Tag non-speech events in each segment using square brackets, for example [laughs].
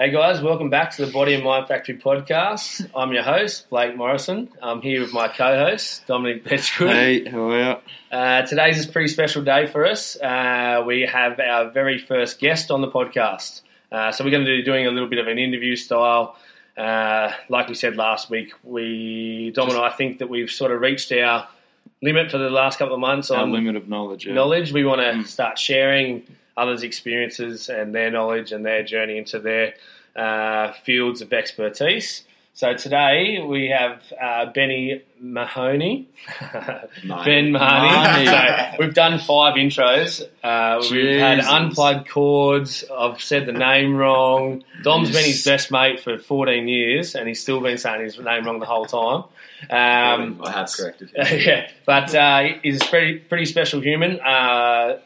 Hey guys, welcome back to the Body and Mind Factory podcast. I'm your host, Blake Morrison. I'm here with my co-host, Dominic Betchgood. Hey, how are you? Uh, today's a pretty special day for us. Uh, we have our very first guest on the podcast. Uh, so we're going to be doing a little bit of an interview style. Uh, like we said last week, we Dom and I think that we've sort of reached our limit for the last couple of months Our on limit of knowledge. Yeah. knowledge. We want to Mm. start sharing others' experiences and their knowledge and their journey into their uh, fields of expertise. So today we have uh, Benny Mahoney. ben Mahoney. So we've done five intros. Uh, we've had unplugged chords. I've said the name wrong. Dom's been his best mate for 14 years and he's still been saying his name wrong the whole time. Um, I have corrected [laughs] yeah, but uh, he's a pretty pretty special human. Uh,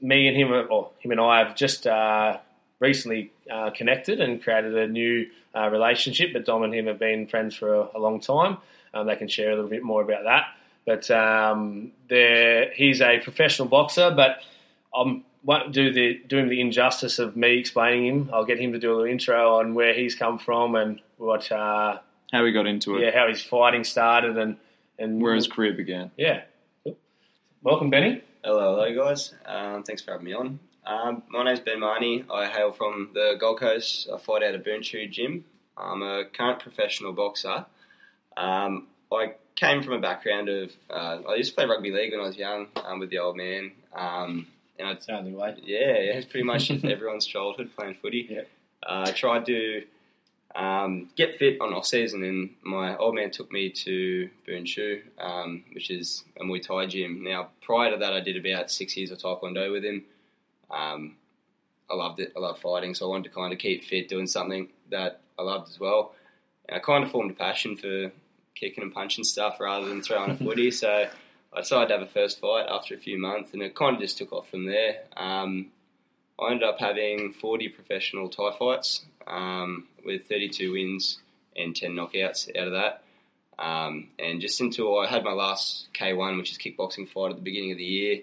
me and him, or him and I, have just uh, recently uh, connected and created a new uh, relationship. But Dom and him have been friends for a, a long time. Um, they can share a little bit more about that. But um, he's a professional boxer, but I won't do the do him the injustice of me explaining him. I'll get him to do a little intro on where he's come from and what, uh, How he got into it. yeah, how his fighting started and and Where his career began. yeah. Welcome, Benny. Hello, hello, guys. Um, thanks for having me on. Um, my name's Ben Marnie. I hail from the Gold Coast. I fight out of Boonchu Gym. I'm a current professional boxer. Um, I came from a background of uh, I used to play rugby league when I was young um, with the old man. Um, and I Sounds way. Yeah, yeah, it's pretty much [laughs] everyone's childhood playing footy. Yeah. Uh, I tried to um, get fit on off season, and my old man took me to Boonchu, um, which is a Muay Thai gym. Now, prior to that, I did about six years of Taekwondo with him. Um, I loved it. I love fighting, so I wanted to kind of keep fit, doing something that I loved as well. And I kind of formed a passion for kicking and punching stuff rather than throwing a [laughs] footy. So I decided to have a first fight after a few months, and it kind of just took off from there. Um, I ended up having 40 professional Thai fights um, with 32 wins and 10 knockouts out of that. Um, and just until I had my last K1, which is kickboxing fight at the beginning of the year,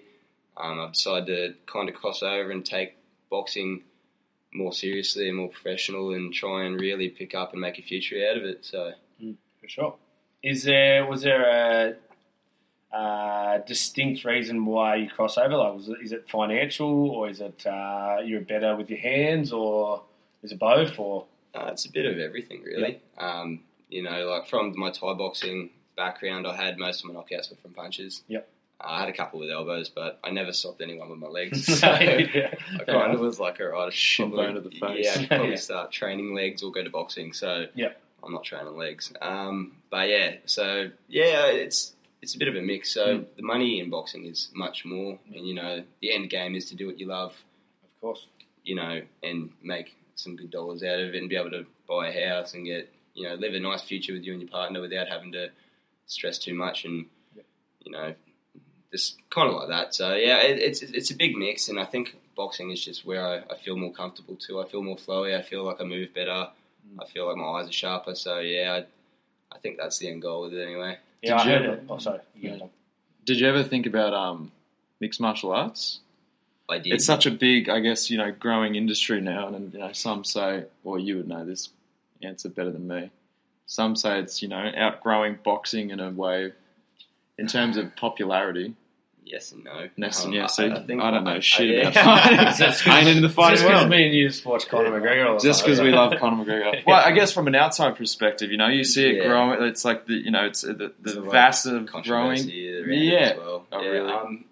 um, I decided to kind of cross over and take boxing more seriously and more professional and try and really pick up and make a future out of it. So For sure. Is there was there a uh, distinct reason why you cross over? Like, was it, is it financial, or is it uh, you're better with your hands, or is it both? Or Uh, it's a bit of everything, really. Um, you know, like from my Thai boxing background, I had most of my knockouts were from punches. Yep. Uh, I had a couple with elbows, but I never stopped anyone with my legs. [laughs] yeah. I kind of was like, all right, I should Shin probably, to the face. Yeah, I [laughs] should probably Yeah. start training legs or go to boxing. So Yep. I'm not training legs. Um, but yeah, so yeah, it's it's a bit of a mix. So Mm. the money in boxing is much more, and you know, the end game is to do what you love of course, you know, and make some good dollars out of it and be able to buy a house and get, you know, live a nice future with you and your partner without having to stress too much and, Yep. you know, just kind of like that. So yeah, it, it's it's a big mix, and I think boxing is just where I, I feel more comfortable too. I feel more flowy. I feel like I move better. I feel like my eyes are sharper. So yeah, I, I think that's the end goal with it anyway. yeah. Did I you heard ever- it. Oh, sorry. You go, Dom. Did you ever think about um, mixed martial arts? I did. It's such a big, I guess, you know, growing industry now, and you know, some say, or you would know this answer better than me. Some say it's you know outgrowing boxing in a way, in terms of popularity. yes and no. Yes and Um, yes. I, I, I don't know shit yeah. about [laughs] fighting. I ain't in the fighting Just because world. me and you just watch Conor McGregor. Or Just because we love [laughs] Conor McGregor. Well, I guess from an outside perspective, you know, you see it Yeah. growing. It's like the you know, it's the, the There's vast of growing. controversy around it Yeah. as well. Oh, yeah, really? Um,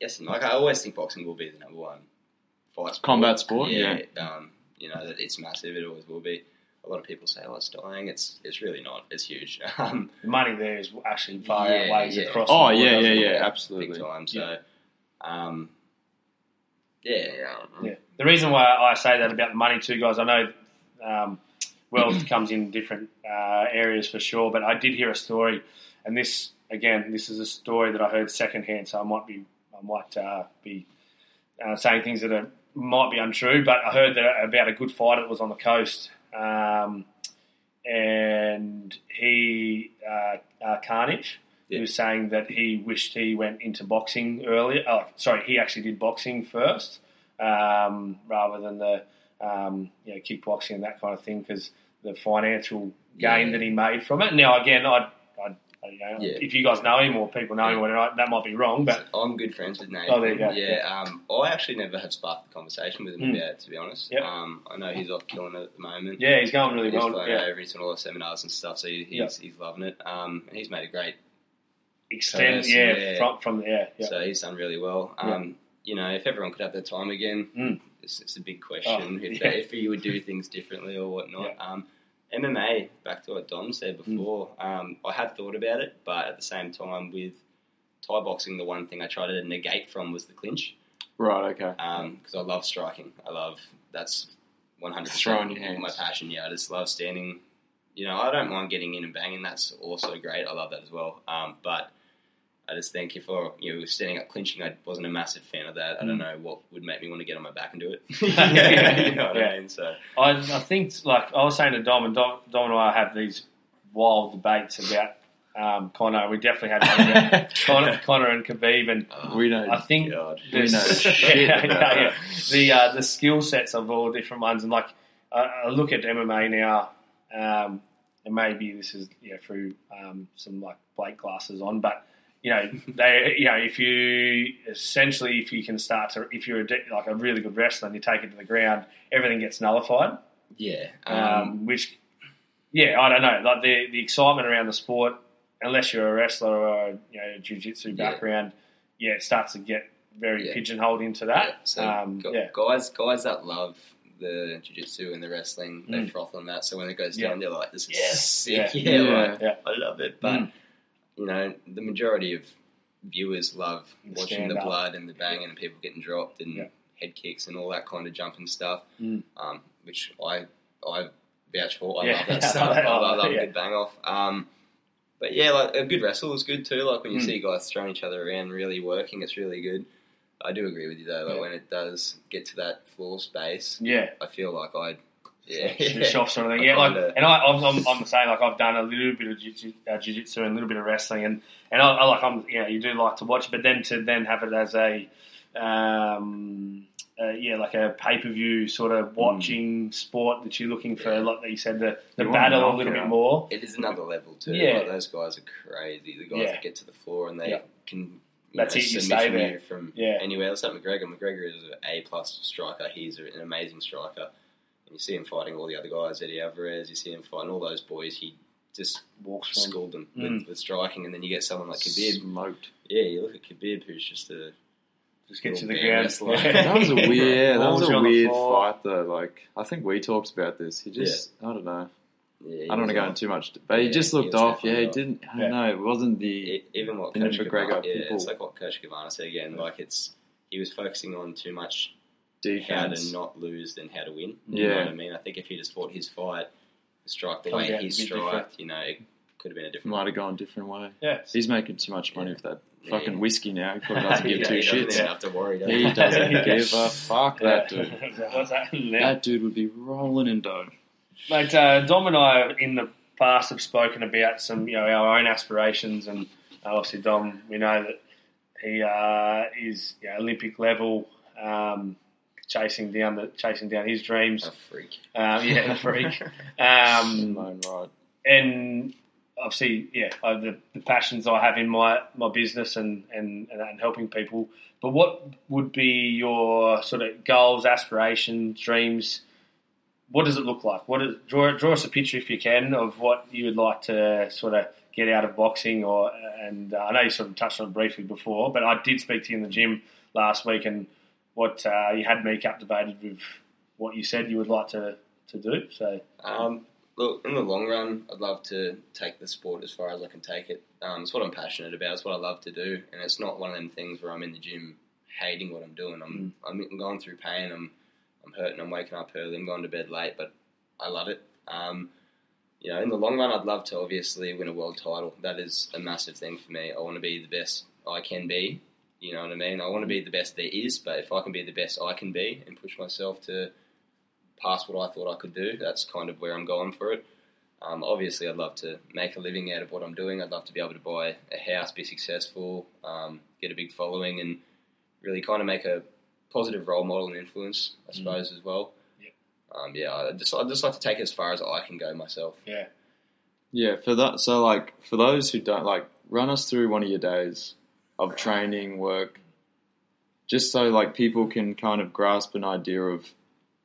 yes, and like I always think boxing will be the number one fight sport. Combat sport, Yeah, Um, you know that it's massive. It always will be. A lot of people say, "Oh, it's dying." It's it's really not. It's huge. [laughs] Um, the money there is actually far Yeah, outweighs yeah. across. Oh the board, yeah, yeah, doesn't yeah, big absolutely. time. So, Yeah. um, yeah, yeah, I don't know. Yeah. The reason why I say that about the money too, guys, I know um, wealth [clears throat] comes in different uh, areas for sure, but I did hear a story, and this again, this is a story that I heard secondhand, so I might be, I might uh, be uh, saying things that are, might be untrue, but I heard that about a good fighter that was on the coast. Um, and he, uh, uh, Carnage, he was saying that he wished he went into boxing earlier. Oh, sorry, he actually did boxing first um, rather than the um, you know, kickboxing and that kind of thing because the financial gain Yeah. that he made from it. Now, again, I you know, Yeah. if you guys know him or people know him, whatever, that might be wrong, but I'm good friends with Nate. Oh, there you go. Yeah, um, I actually never have sparked the conversation with him Mm. about it, to be honest. Yep. Um, I know he's off killing it at the moment. yeah, he's going really He's well. Yeah. over, he's doing all the seminars and stuff, so he's, Yep. he's loving it. Um, and he's made a great, Extend, Person, yeah, yeah. from from yeah, yeah. so he's done really well. Um, You know, if everyone could have their time again, Mm. it's, it's a big question Oh, if, [laughs] they, if you would do things differently or whatnot. Um, MMA, back to what Dom said Mm. before, um, I had thought about it, but at the same time, with Thai boxing, the one thing I tried to negate from was the clinch. Right. Okay. because I love striking. I love that's one hundred Throwing percent your hands. my passion. Yeah, I just love standing. You know, I don't mind getting in and banging. That's also great. I love that as well. Um, but I just think if I you know standing up clinching, I wasn't a massive fan of that. I don't Mm. know what would make me want to get on my back and do it. Yeah. [laughs] [laughs] you know what Yeah. I mean? So I, I think, like I was saying to Dom, and Dom, Dom and I have these wild debates about um, Conor. We definitely had one about [laughs] Conor, Conor and Khabib, and oh, We know. I think God. We the- know shit yeah, yeah, yeah. the uh, the skill sets of all different ones, and like I, I look at MMA now, um, and maybe this is yeah through um, some like plate glasses on, but you know they you know if you essentially if you can start to if you're a, like a really good wrestler and you take it to the ground, everything gets nullified, yeah. um, Um, which yeah I don't know like the the excitement around the sport, unless you're a wrestler or a, you know a jiu-jitsu background, yeah it starts to get very Yeah. pigeonholed into that. Yeah, so um, gu- yeah. guys, guys that love the jiu-jitsu and the wrestling, they Mm. froth on that. So when it goes Yeah. down, they're like, "This is sick." Yeah. Yeah, [laughs] Yeah. like, Yeah. I love it. But Mm. You know, the majority of viewers love The watching the blood and the banging and people getting dropped and Yeah. head kicks and all that kind of jumping stuff, Mm. um, which I I vouch for. I Yeah. love that [laughs] stuff. I love, I love Yeah. a good bang off. Um, but yeah, like a good wrestle is good too. Like when you Mm. see guys throwing each other around, really working, it's really good. I do agree with you though. Like when it does get to that floor space, Yeah, I feel like I, yeah, off sort of thing. [laughs] Yeah, like, and I, I'm, I'm, I'm the same. Like I've done a little bit of jiu- uh, jiu-jitsu and a little bit of wrestling, and and I, I like I'm, you know, you do like to watch, but then to then have it as a, um, uh, yeah, like a pay per view sort of watching sport that you're looking for, Yeah. like you said, the the You battle a little bit more. It is another level too. Yeah. Like, those guys are crazy. The guys Yeah. that get to the floor and they Yeah. can. That's know, it, you stay there. from Yeah. anywhere. It's like McGregor. McGregor is an A plus striker. He's an amazing striker. And you see him fighting all the other guys, Eddie Alvarez. You see him fighting all those boys. He just Walks from schooled them Mm. with, with striking, and then you get someone like Khabib. Smoked. Yeah, you look at Khabib, who's just a just get to the ground. wrestler. That was a [laughs] weird. Yeah, that was a weird fight though. Like I think we talked about this. He just. I don't know. yeah. I don't want to go off. into too much, but he just looked was off. Yeah, he didn't. I don't know. It wasn't the. Even what In Coach McGregor yeah, people. it's like what Coach Kavanagh said again. Yeah. Like it's he was focusing on too much how to not lose than how to win. You know what I mean? I think if he just fought his fight, strike the Comes way out he a bit striked, you know, it could have been a different. Might have gone a different way. Yeah. He's making too much money Yeah. with that Yeah. fucking whiskey now. He probably [laughs] doesn't give Yeah, two he doesn't shits. even have to worry. does He doesn't [laughs] give a fuck. That dude. What's [laughs] that? Yeah. That dude would be rolling in dough. Mate, uh, Dom and I in the past have spoken about some, you know, our own aspirations, and obviously Dom, we know that he uh, is you know, Olympic level, um, chasing down the chasing down his dreams. A freak. Um, yeah, the freak. [laughs] Um, and obviously, yeah, the, the passions I have in my, my business and, and, and helping people. But what would be your sort of goals, aspirations, dreams? What does it look like? What is, draw draw us a picture if you can of what you would like to sort of get out of boxing. Or and uh, I know you sort of touched on it briefly before, but I did speak to you in the gym last week, and what uh, you had me captivated with what you said you would like to, to do. So Um, look, in the long run, I'd love to take the sport as far as I can take it. Um, it's what I'm passionate about. It's what I love to do, and it's not one of them things where I'm in the gym hating what I'm doing. I'm I'm going through pain. I'm I'm hurting. I'm waking up early. I'm going to bed late, but I love it. Um, you know, in the long run, I'd love to obviously win a world title. That is a massive thing for me. I want to be the best I can be. You know what I mean? I want to be the best there is, but if I can be the best I can be and push myself to past what I thought I could do, that's kind of where I'm going for it. Um, obviously, I'd love to make a living out of what I'm doing. I'd love to be able to buy a house, be successful, um, get a big following, and really kind of make a positive role model and influence, I Mm. suppose, as well. Yep. um, yeah, I just I just like to take it as far as I can go myself. Yeah. Yeah, for that. So, like, for those who don't like, run us through one of your days of training, work, just so like people can kind of grasp an idea of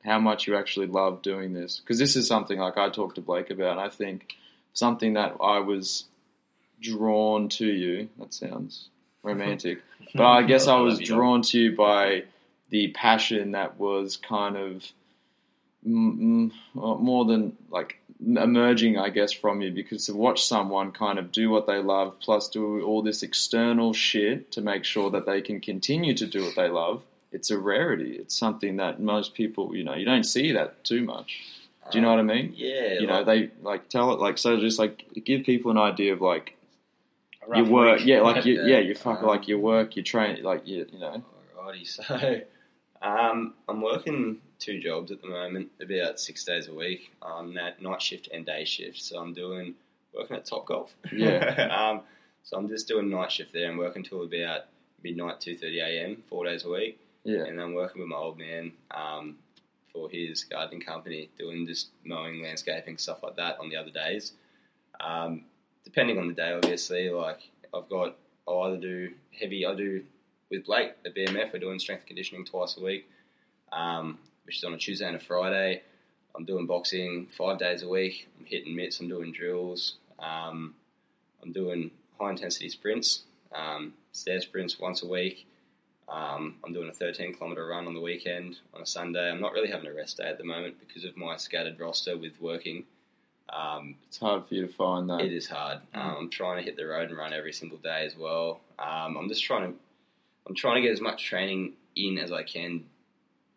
how much you actually love doing this. Because this is something like I talked to Blake about. And I think something that I was drawn to you. That sounds romantic, [laughs] but I guess I was Love you, dog. drawn to you by the passion that was kind of mm, more than like emerging, I guess, from you because to watch someone kind of do what they love, plus do all this external shit to make sure that they can continue to do what they love. It's a rarity. It's something that most people, you know, you don't see that too much. Do you know what I mean? Yeah, You know, like- they like tell it like so. Just like give people an idea of like your work, yeah, like you, [laughs] Yeah. yeah, you fuck Um, like your work, your train, like you, you know, Alrighty, [laughs] so um, I'm working two jobs at the moment, about six days a week. Um, that night shift and day shift. So I'm doing working at Topgolf. Yeah. [laughs] um, so I'm just doing night shift there and working till about midnight, two thirty a.m. four days a week, yeah, and I'm working with my old man um, for his gardening company, doing just mowing, landscaping, stuff like that on the other days. Um, depending on the day, obviously. Like I've got, I'll either do heavy. I do with Blake at BMF. We're doing strength conditioning twice a week, um, which is on a Tuesday and a Friday. I'm doing boxing five days a week. I'm hitting mitts. I'm doing drills. Um, I'm doing high intensity sprints, um, stair sprints once a week. Um, I'm doing a 13 kilometre run on the weekend on a Sunday. I'm not really having a rest day at the moment because of my scattered roster with working. Um, it's hard for you to find that. it is hard. Um, I'm trying to hit the road and run every single day as well. Um, I'm just trying to, I'm trying to get as much training in as I can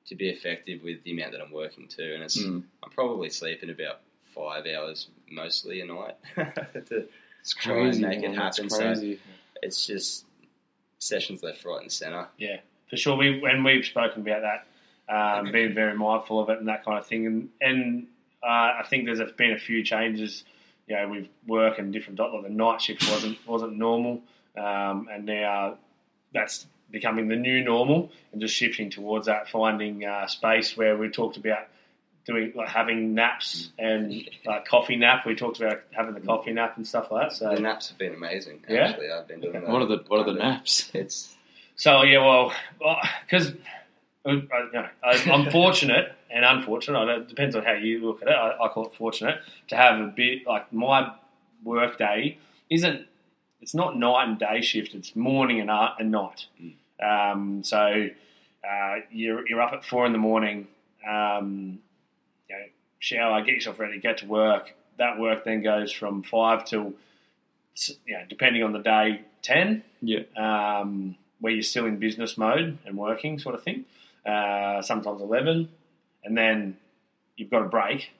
to be effective with the amount that I'm working to. And it's, Mm. I'm probably sleeping about five hours mostly a night. [laughs] To- It's try and crazy. make it man, it's happen, so- it's just sessions left, right, and centre. Yeah, for sure. We when we've spoken about that, um, being very mindful of it and that kind of thing, and and uh, I think there's been a few changes. You know, with work and different dot. Like the night shift wasn't wasn't normal, um, and now that's becoming the new normal, and just shifting towards that, finding uh, space where we talked about doing like having naps and like coffee nap. We talked about having the coffee nap and stuff like that. So The naps have been amazing. Yeah? Actually, I've been doing that. What are the what are the naps? It's So yeah, well, because you know, I- I'm [laughs] fortunate and unfortunate. I don't- It depends on how you look at it. I, I call it fortunate to have a bit like my work day isn't. It's not night and day shift. It's morning and, uh, and night. Um, so uh, you're you're up at four in the morning. Um, you know, shower, get yourself ready, get to work. That work then goes from five till you know, depending on the day, ten Yeah, um, where you're still in business mode and working, sort of thing. Uh, sometimes eleven, and then you've got a break,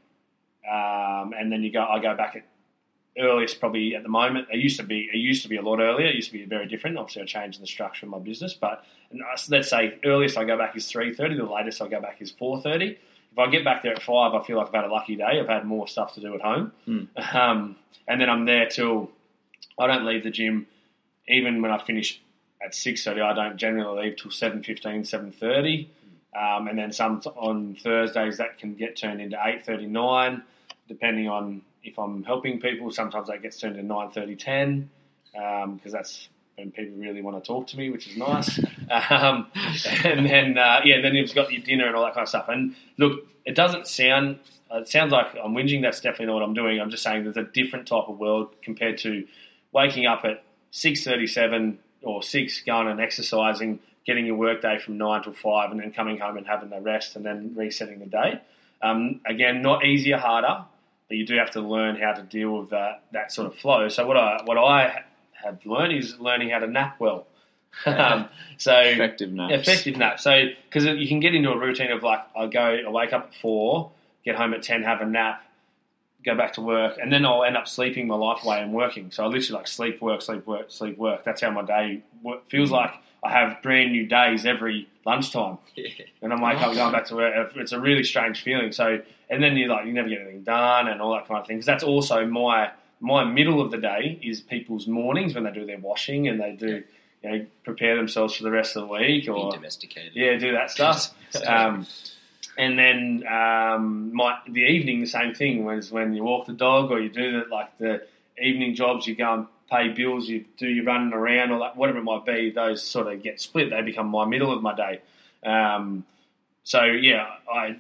um, and then you go. I go back at earliest probably at the moment. It used to be. It used to be a lot earlier. It used to be very different. Obviously, I changed in the structure of my business, but let's say earliest I go back is three thirty. The latest I go back is four thirty. If I get back there at five, I feel like I've had a lucky day. I've had more stuff to do at home, Hmm. [laughs] um, and then I'm there till I don't leave the gym even when I finish at six thirty, I don't generally leave till 7.15, 7.30. Um, and then some on Thursdays that can get turned into eight thirty nine, depending on if I'm helping people. Sometimes that gets turned to 9.30, 10, because that's when people really want to talk to me, which is nice. [laughs] um, and then uh, yeah, then you've got your dinner and all that kind of stuff. And look, it doesn't sound. It sounds like I'm whinging. That's definitely not what I'm doing. I'm just saying there's a different type of world compared to waking up at six thirty-seven or six, going and exercising, getting your work day from nine till five, and then coming home and having the rest, and then resetting the day. Um, again, not easier, harder, but you do have to learn how to deal with that that sort of flow. So what I what I have learned is learning how to nap well. [laughs] um, so effective nap, effective nap. So because you can get into a routine of like I go, I wake up at four, get home at ten, have a nap, go back to work, and then I'll end up sleeping my life away and working. So I literally like sleep, work, sleep, work, sleep, work. That's how my day feels like. I have brand new days every lunchtime, [laughs] and I'm like, I'm going back to work. It's a really strange feeling. So, and then you like you never get anything done and all that kind of thing. Because that's also my my middle of the day is people's mornings when they do their washing and they do you know prepare themselves for the rest of the week or domesticated. yeah, do that stuff. [laughs] [laughs] Um, And then um, my, the evening, the same thing. Was when you walk the dog or you do the, like the evening jobs, you go and pay bills, you do your running around or that, whatever it might be. Those sort of get split. They become my middle of my day. Um, so yeah, I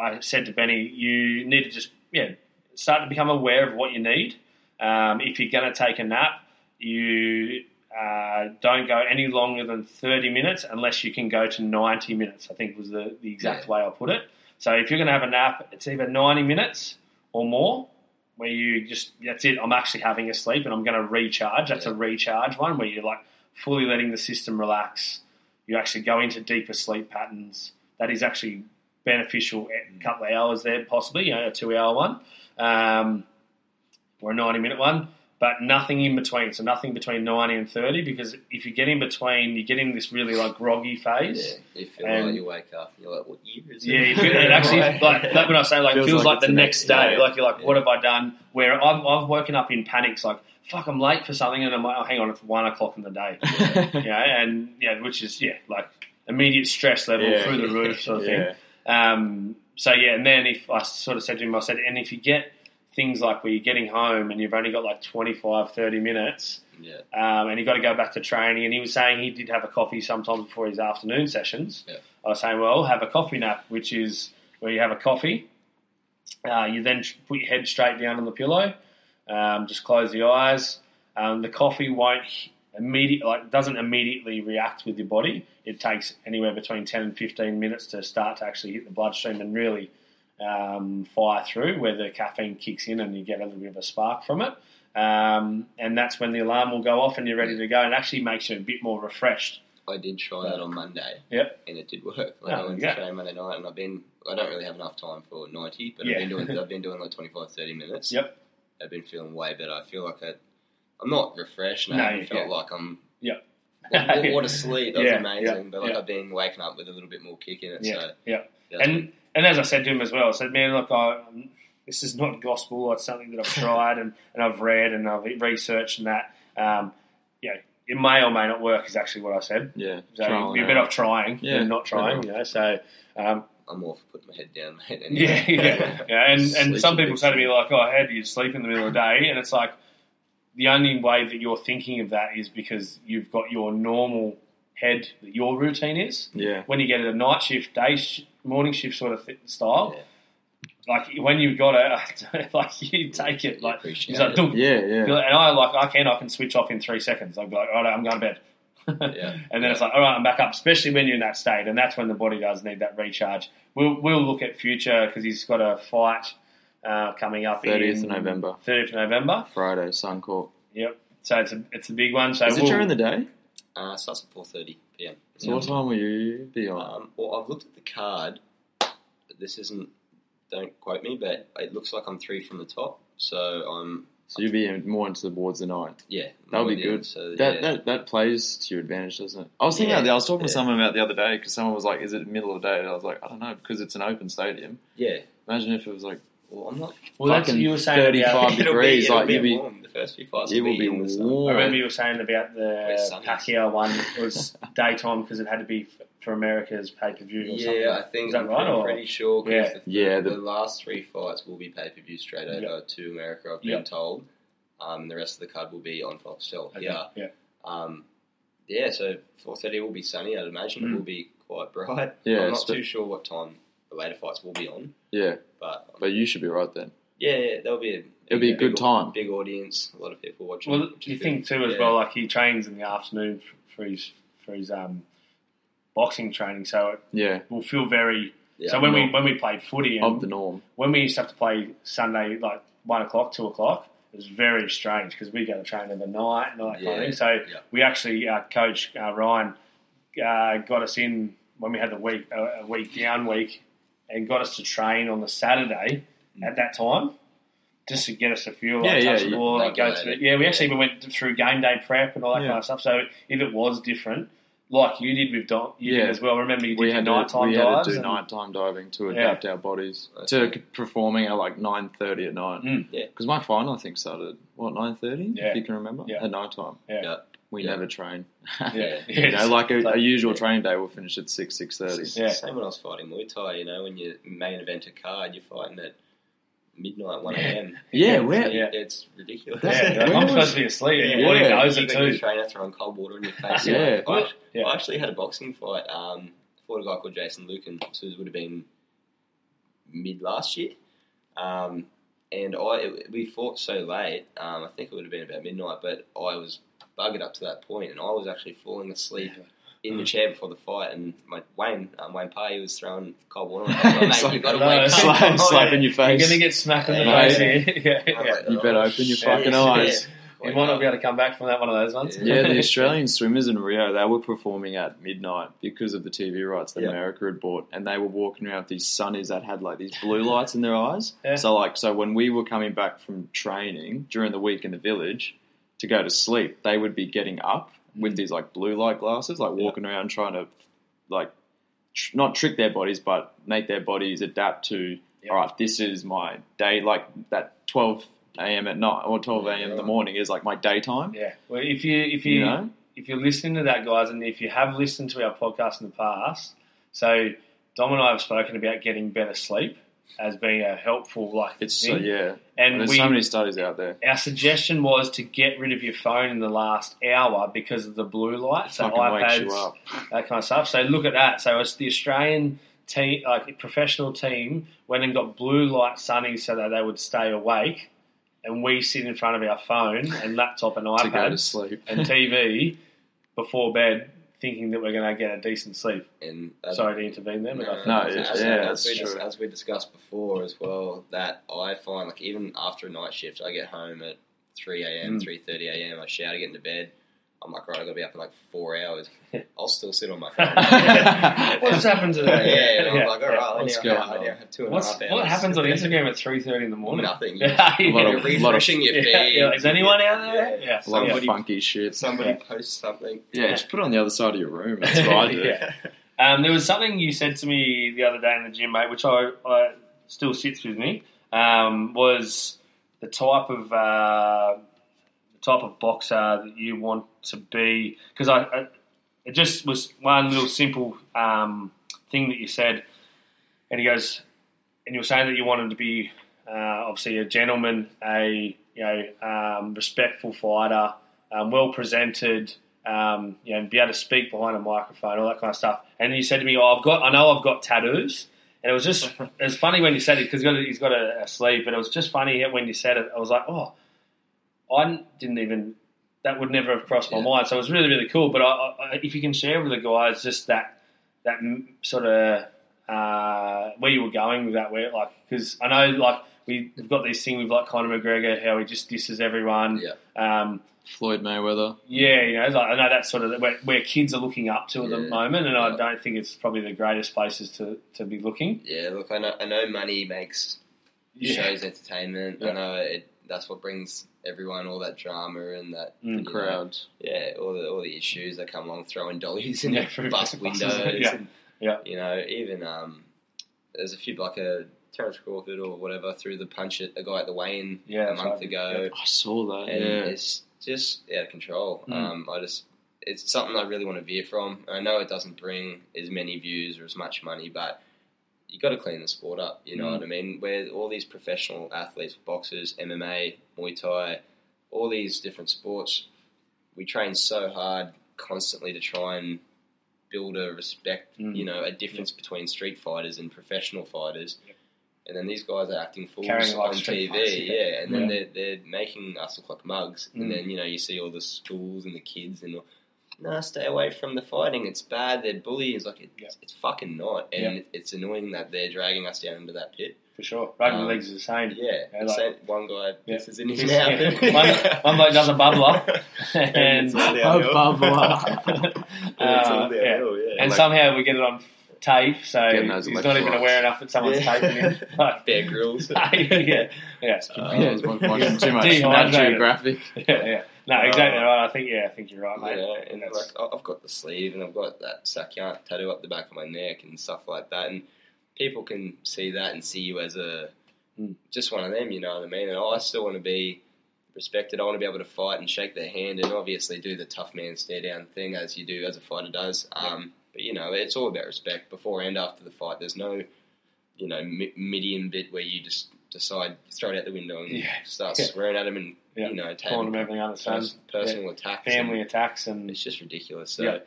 I said to Benny, you need to just yeah start to become aware of what you need. Um, if you're going to take a nap, you uh, don't go any longer than 30 minutes unless you can go to 90 minutes. I think was the, the exact Yeah. way I put it. So if you're going to have a nap, it's either 90 minutes or more, where you just that's it. I'm actually having a sleep and I'm going to recharge. That's a recharge one where you're like fully letting the system relax. You actually go into deeper sleep patterns. That is actually beneficial couple of hours there, possibly, you know, a two hour one um, or a 90 minute one, but nothing in between. So nothing between 90 and 30 because if you get in between, you get in this really like groggy phase. Yeah, you feel And- like you wake up, you're like, what year is it? Yeah, you feel, it actually [laughs] like that when I say like Feels feels, like like, the the next next day. day. Like you're like, Yeah. what have I done? Where I've, I've woken up in panics, like fuck, I'm late for something, and I'm like, oh, hang on, it's one o'clock in the day. yeah, [laughs] and yeah, which is yeah, like immediate stress level Yeah. through the roof sort of thing. Um, so yeah, and then if I sort of said to him, I said, and if you get things like where you're getting home and you've only got like 25, 30 minutes, Yeah. um, and you've got to go back to training, and he was saying he did have a coffee sometimes before his afternoon sessions. Yeah. I was saying, well, have a coffee nap, which is where you have a coffee, uh, you then put your head straight down on the pillow, um, just close the eyes. Um, the coffee won't immediate like doesn't immediately react with your body. It takes anywhere between ten and fifteen minutes to start to actually hit the bloodstream and really um, fire through, where the caffeine kicks in and you get a little bit of a spark from it. Um, and that's when the alarm will go off and you're ready to go. And actually makes you a bit more refreshed. I did try that on Monday. Yep. And it did work. Like Oh, I went yeah. to train Monday night, and I've been. I don't really have enough time for ninety, but Yeah. I've been doing. [laughs] I've been doing like 25, 30 minutes. Yep. I've been feeling way better. I feel like I, I'm not refreshed. And No, I haven't felt yeah. like I'm. Yep. What, what, a [laughs] sleep! That was Yeah, amazing. yeah, but like yeah. I've been waking up with a little bit more kick in it. Yeah, So yeah. And and as I said to him as well, I said, man, look, I, this is not gospel. It's something that I've [laughs] tried and, and I've read and I've researched and that. Um, you know, it may or may not work. Is actually what I said. Yeah. So you're better error. off trying Yeah, than not trying. You know, so. Um, I'm more for putting my head down, mate. [laughs] Anyway. yeah, yeah, yeah. And and some people say to me like, "Oh, how do you sleep in the middle of the day?" And it's like the only way that you're thinking of that is because you've got your normal head that your routine is. Yeah. When you get it, a night shift, day sh- morning shift sort of th- style, Yeah. like when you've got it, [laughs] like you take it, like it's like, it. Yeah. Yeah. and I like I can I can switch off in three seconds. I'll be like, all right, I'm going to bed. [laughs] Yeah. And then it's like, all right, I'm back up. Especially when you're in that state, and that's when the body does need that recharge. We'll we'll look at future because he's got a fight uh, coming up 30th in of November. 30th of November. Friday, Suncorp. Yep. So it's a it's a big one. So Is it we'll, during the day? Uh, it starts at four thirty p.m. So what time will you be on? Um, well, I've looked at the card. But this isn't. Don't quote me, but it looks like I'm three from the top. So I'm. So you'll be in- more into towards the night. Yeah, That would be within, good. So That, yeah. that that plays to your advantage, doesn't it? I was thinking Yeah, about that. I was talking to someone about the other day because someone was like, "Is it middle of the day?" And I was like, "I don't know," because it's an open stadium. yeah. Imagine if it was like Well, I'm not. well, that's you were saying 35 about. [laughs] It'll degrees, Be, it'll like, be you'll be- warm. The first few fights it will be in the sun. warm. I remember you were saying about the sun. Pacquiao one was daytime because it had to be for America's pay per view or something. Yeah, I think Is that I'm right, pretty, or- pretty sure. 'cause Yeah. the, Yeah, the, the- last three fights will be pay per view straight over Yep. to America. I've been Yep. told. Um, the rest of the card will be on Foxtel. Okay, Yeah. yeah. Um, yeah. So four thirty will be sunny. I'd imagine Mm. it will be quite [laughs] bright. Yeah, I'm not spe- too sure what time the later fights will be on, yeah, but but you should be right then. yeah, yeah there'll be. A, It'll be a big- good time. Big audience. A lot of people watching. Well, which is you good. think too as Yeah. well, like he trains in the afternoon for his for his um, boxing training, so it Yeah, will feel very. Yeah. so when we when we played footy of the norm. when we used to have to play Sunday like one o'clock, two o'clock, it was very strange because we go to train in the night and all that kind of Yeah, thing. So yeah. we actually, uh, coach uh, Ryan uh, got us in when we had the week uh, a week down week and got us to train on the Saturday hmm. at that time. Just to get us a feel like Yeah, touch yeah, the yeah. ball, like go through. Yeah, we actually even went through game day prep and all that Yeah. kind of stuff. So if it was different, like you did with Don, you did Yeah. as well. Remember you did We your had nighttime to we had to do nighttime diving to Yeah. adapt our bodies to performing at like nine thirty at night. Mm. Yeah. because my final I think started what nine thirty. Yeah. if you can remember Yeah. at night time. Yeah. Yeah. we Yeah. never train. Yeah. [laughs] you know, like a, Like- a usual training day we'll finish at six six thirty. Yeah. Same when I was fighting Muay Thai, you know, when you main event a card, you're fighting at midnight, 1 a.m. Yeah, where? Yeah. It's ridiculous. Yeah, That's- like, I'm was- supposed to be asleep, and your Yeah. body knows it Even your too. trainer throwing cold water in your face. Yeah. I, Yeah. I actually had a boxing fight. Um, fought a guy called Jason Lucan. So it would have been mid last year. Um, and I it, we fought so late. Um, I think it would have been about midnight, but I was buggered up to that point, and I was actually falling asleep in the chair before the fight. And my Wayne um, Wayne Parr was throwing cold water. on [laughs] me. Like, It's Mate, like- you got to No, wake it's up. Slap, slap in your face. You're going to get smacked in the [laughs] Yeah. face yeah, yeah. like, You better open your fucking yeah. eyes. You might not be able to come back from that one of those ones. Yeah, the [laughs] Australian swimmers in Rio, they were performing at midnight because of the TV rights that Yeah. America had bought, and they were walking around with these sunnies that had like these blue lights in their eyes. Yeah. So like, so when we were coming back from training during the week in the village to go to sleep, they would be getting up with these like blue light glasses, like Yeah. walking around trying to like tr- not trick their bodies, but make their bodies adapt to. Yeah. All right, this is my day. Like that twelve a.m. at night or twelve a.m. in the morning is like my daytime. Yeah. Well, if you if you, You know. if you're listening to that, guys, and if you have listened to our podcast in the past, so Dom and I have spoken about getting better sleep as being a helpful like It's so thing. yeah. and There's we so many studies out there. our suggestion was to get rid of your phone in the last hour because of the blue light, so Fucking wakes you iPads, up. that kind of stuff. So look at that. So it's the Australian team, like professional team, went and got blue light sunnies so that they would stay awake, and we sit in front of our phone and laptop and [laughs] to go to sleep. and TV [laughs] before bed, thinking that we're going to get a decent sleep. And uh, Sorry to intervene there, but I think No, that's it's- as, yeah, as, we, as we discussed before as well, that I find like even after a night shift, I get home at three a.m., Mm. three thirty a.m. I shower, get into bed. I'm like, right, I got to be up in like four hours. [laughs] I'll still sit on my [laughs] phone. What's happened today? [laughs] yeah, and I'm like, all right, I What's now going have, I on? now have two and What's, half hours. what happens on Instagram at three thirty in the morning? Nothing. Yeah, A lot of- You're lot of- refreshing your yeah, feed. yeah. Is anyone out there? Yeah. Yeah. A lot yeah. of funky shit. Somebody Yeah. posts something. Yeah, just put it on the other side of your room. That's what I do. Yeah. Um, there was something you said to me the other day in the gym, mate, which I, I still sits with me. Um, was the type of uh, the type of boxer that you want to be? Because I, I, it just was one little simple um, thing that you said, and he goes, and you were saying that you wanted to be uh, obviously a gentleman, a you know um, respectful fighter, um, well presented um, you know, be able to speak behind a microphone, all that kind of stuff. And he said to me, "Oh, I've got, I know I've got tattoos." And it was just, [laughs] it was funny when you said it because he's got, a, he's got a, a sleeve, but it was just funny when you said it. I was like, "Oh, I didn't even, that would never have crossed my Yeah. mind." So it was really, really cool. But I, I, if you can share with the guys just that, that sort of uh, where you were going with that, where like, because I know like we, we've got this thing with like Conor McGregor, how he just disses everyone. Yeah. Um, Floyd Mayweather. yeah, you know, like, I know that's sort of where, where kids are looking up to at the moment, and I don't think it's probably the greatest places to, to be looking. Yeah, look, I know, I know money makes Yeah. shows entertainment. Yeah. I know it, that's what brings everyone all that drama and that Mm. you know, Crowd. yeah, all the all the issues that come along, throwing [laughs] dollies in Yeah, [laughs] the bus buses, windows. yeah, and, yeah. You know, even um, there's a few like a Terence Crawford or whatever threw the punch at a guy at the weigh-in Yeah, a month right. ago, I saw that. and yeah. it's just out of control. Mm. Um, I just it's something I really want to veer from. I know it doesn't bring as many views or as much money, but you got to clean the sport up. You know Mm. what I mean? Where all these professional athletes, boxers, MMA, Muay Thai, all these different sports, we train so hard constantly to try and build a respect. Mm. You know, a difference between street fighters and professional fighters. Yep. And then these guys are acting fools Carrying on TV, fights, yeah. yeah. And then Yeah. they're they're making us look like mugs. Mm. And then you know you see all the schools and the kids and all, no, stay away from the fighting. It's bad. They're bullying. It's like it, Yeah. it's fucking not, and Yeah. it's annoying that they're dragging us down into that pit. For sure. Rugby Um, leagues is the same. Yeah, Yeah, the like- same- one guy Yeah. pisses in his Yeah. [laughs] mouth. One- one bloke does a bubbler, [laughs] [laughs] and, it's all bubbler. And it's Uh, all yeah. yeah. and Like- someone we get it on tape, so he's not even electrolytes. aware enough that someone's Yeah. taping him. Like, Bear Grylls. yeah, yeah, Uh, yeah, he's watching too much Dehydrated. Nat Geographic. yeah, yeah. No, exactly right. I think yeah, I think you're right, mate. Yeah, and That's- like I- I've got the sleeve and I've got that Sak Yant tattoo up the back of my neck and stuff like that, and people can see that and see you as a Mm. just one of them. You know what I mean? And I still want to be respected. I want to be able to fight and shake their hand, and obviously do the tough man stare down thing as you do as a fighter does. Um, but you know, it's all about respect before and after the fight. There's no, you know, medium bit where you just decide throw it out the window and Yeah. start [laughs] Yeah. swearing at them and Yeah. you know, calling them taking everything under the sun. pers- personal attacks, and- family attacks, and it's just ridiculous. So Yeah.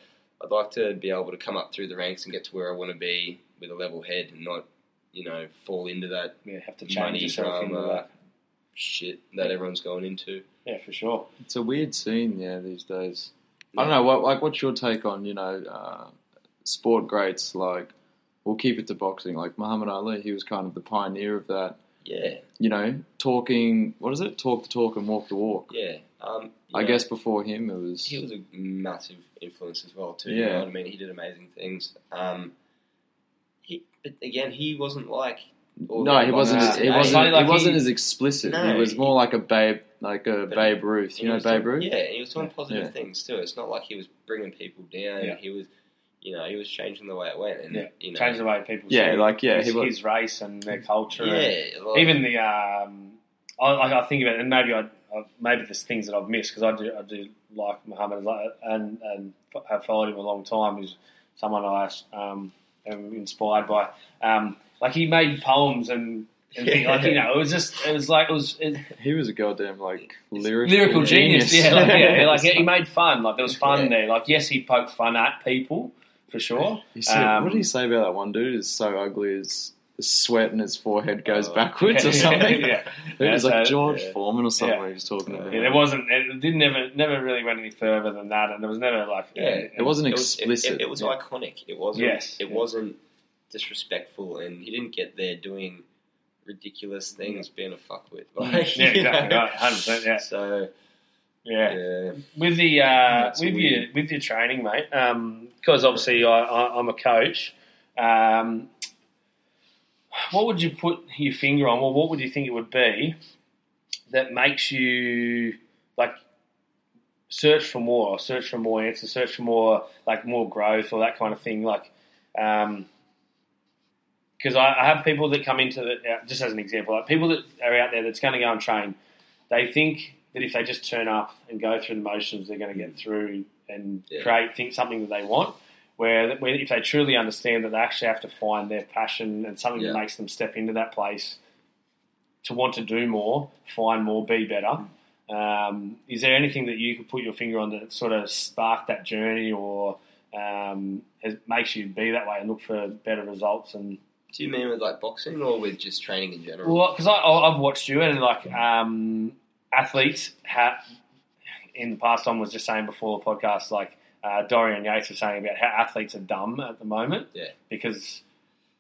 I'd like to be able to come up through the ranks and get to where I want to be with a level head and not, you know, fall into that yeah, have to change money yourself drama that. shit that everyone's going into. Yeah, for sure. It's a weird scene, yeah, these days. I don't know. What like what's your take on you know uh, sport greats like? We'll keep it to boxing. Like Muhammad Ali, he was kind of the pioneer of that. Yeah, You know, talking. What is it? Talk the talk and walk the walk. yeah. Um, I know, guess before him, it was. he was a massive influence as well too. You Yeah. know what I mean? He did amazing things. Um, he, but again, he wasn't like. no, he wasn't. As, he today. wasn't. Like, he wasn't he- as explicit. No, he was he- more like a babe, like a Babe Ruth. You know, Babe doing- Ruth. Yeah, he was doing positive Yeah. things too. It's not like he was bringing people down. Yeah. He was, you know, he was changing the way it went, and Yeah. you know, Change the way people Yeah, see like, yeah, his, he was- his race and their culture. and yeah, like, even the um, I, like I think of it, and maybe I, I maybe there's things that I've missed because I do I do like Muhammad and and have followed him a long time. He's someone I um, am inspired by. Um, like he made poems and. And things, like you know, it was just it was like it was it, He was a goddamn like lyric, lyrical genius. Yeah, [laughs] like, yeah, like he he, made fun. Like there was fun Yeah. there. Like yes, he poked fun at people for sure. said, Um, what did he say about that one dude? Is so ugly. His sweat and his forehead goes Oh. backwards or [laughs] something. yeah, It was Yeah, like George yeah. Foreman or something. Yeah. He was talking about. Yeah, there wasn't. It didn't never never really went any further than that, and there was never like Yeah, It wasn't it was, it, explicit. it, it was Yeah. iconic. It wasn't. Yes. it Yeah. wasn't disrespectful, and he didn't get there doing ridiculous things, being a fuckwit. Like, [laughs] yeah, you exactly right, hundred percent. Yeah, So yeah. yeah, With the uh, with weird. your with your training, mate, because obviously I, I'm a coach. Um, what would you put your finger on? Well, what would you think it would be that makes you like search for more, search for more answers, search for more like more growth or that kind of thing? Like, um, because I, I have people that come into the uh, just as an example, like people that are out there that's going to go and train, they think that if they just turn up and go through the motions, they're going to get through and Yeah. create think something that they want. Where, where if they truly understand that they actually have to find their passion and something Yeah. that makes them step into that place to want to do more, find more, be better. Um, is there anything that you could put your finger on that sort of sparked that journey or um, has, makes you be that way and look for better results and do you mean with like boxing or with just training in general? well, because I've watched you and like um, athletes have in the past. Tom was just saying before the podcast, like uh, Dorian Yates was saying about how athletes are dumb at the moment. Yeah. because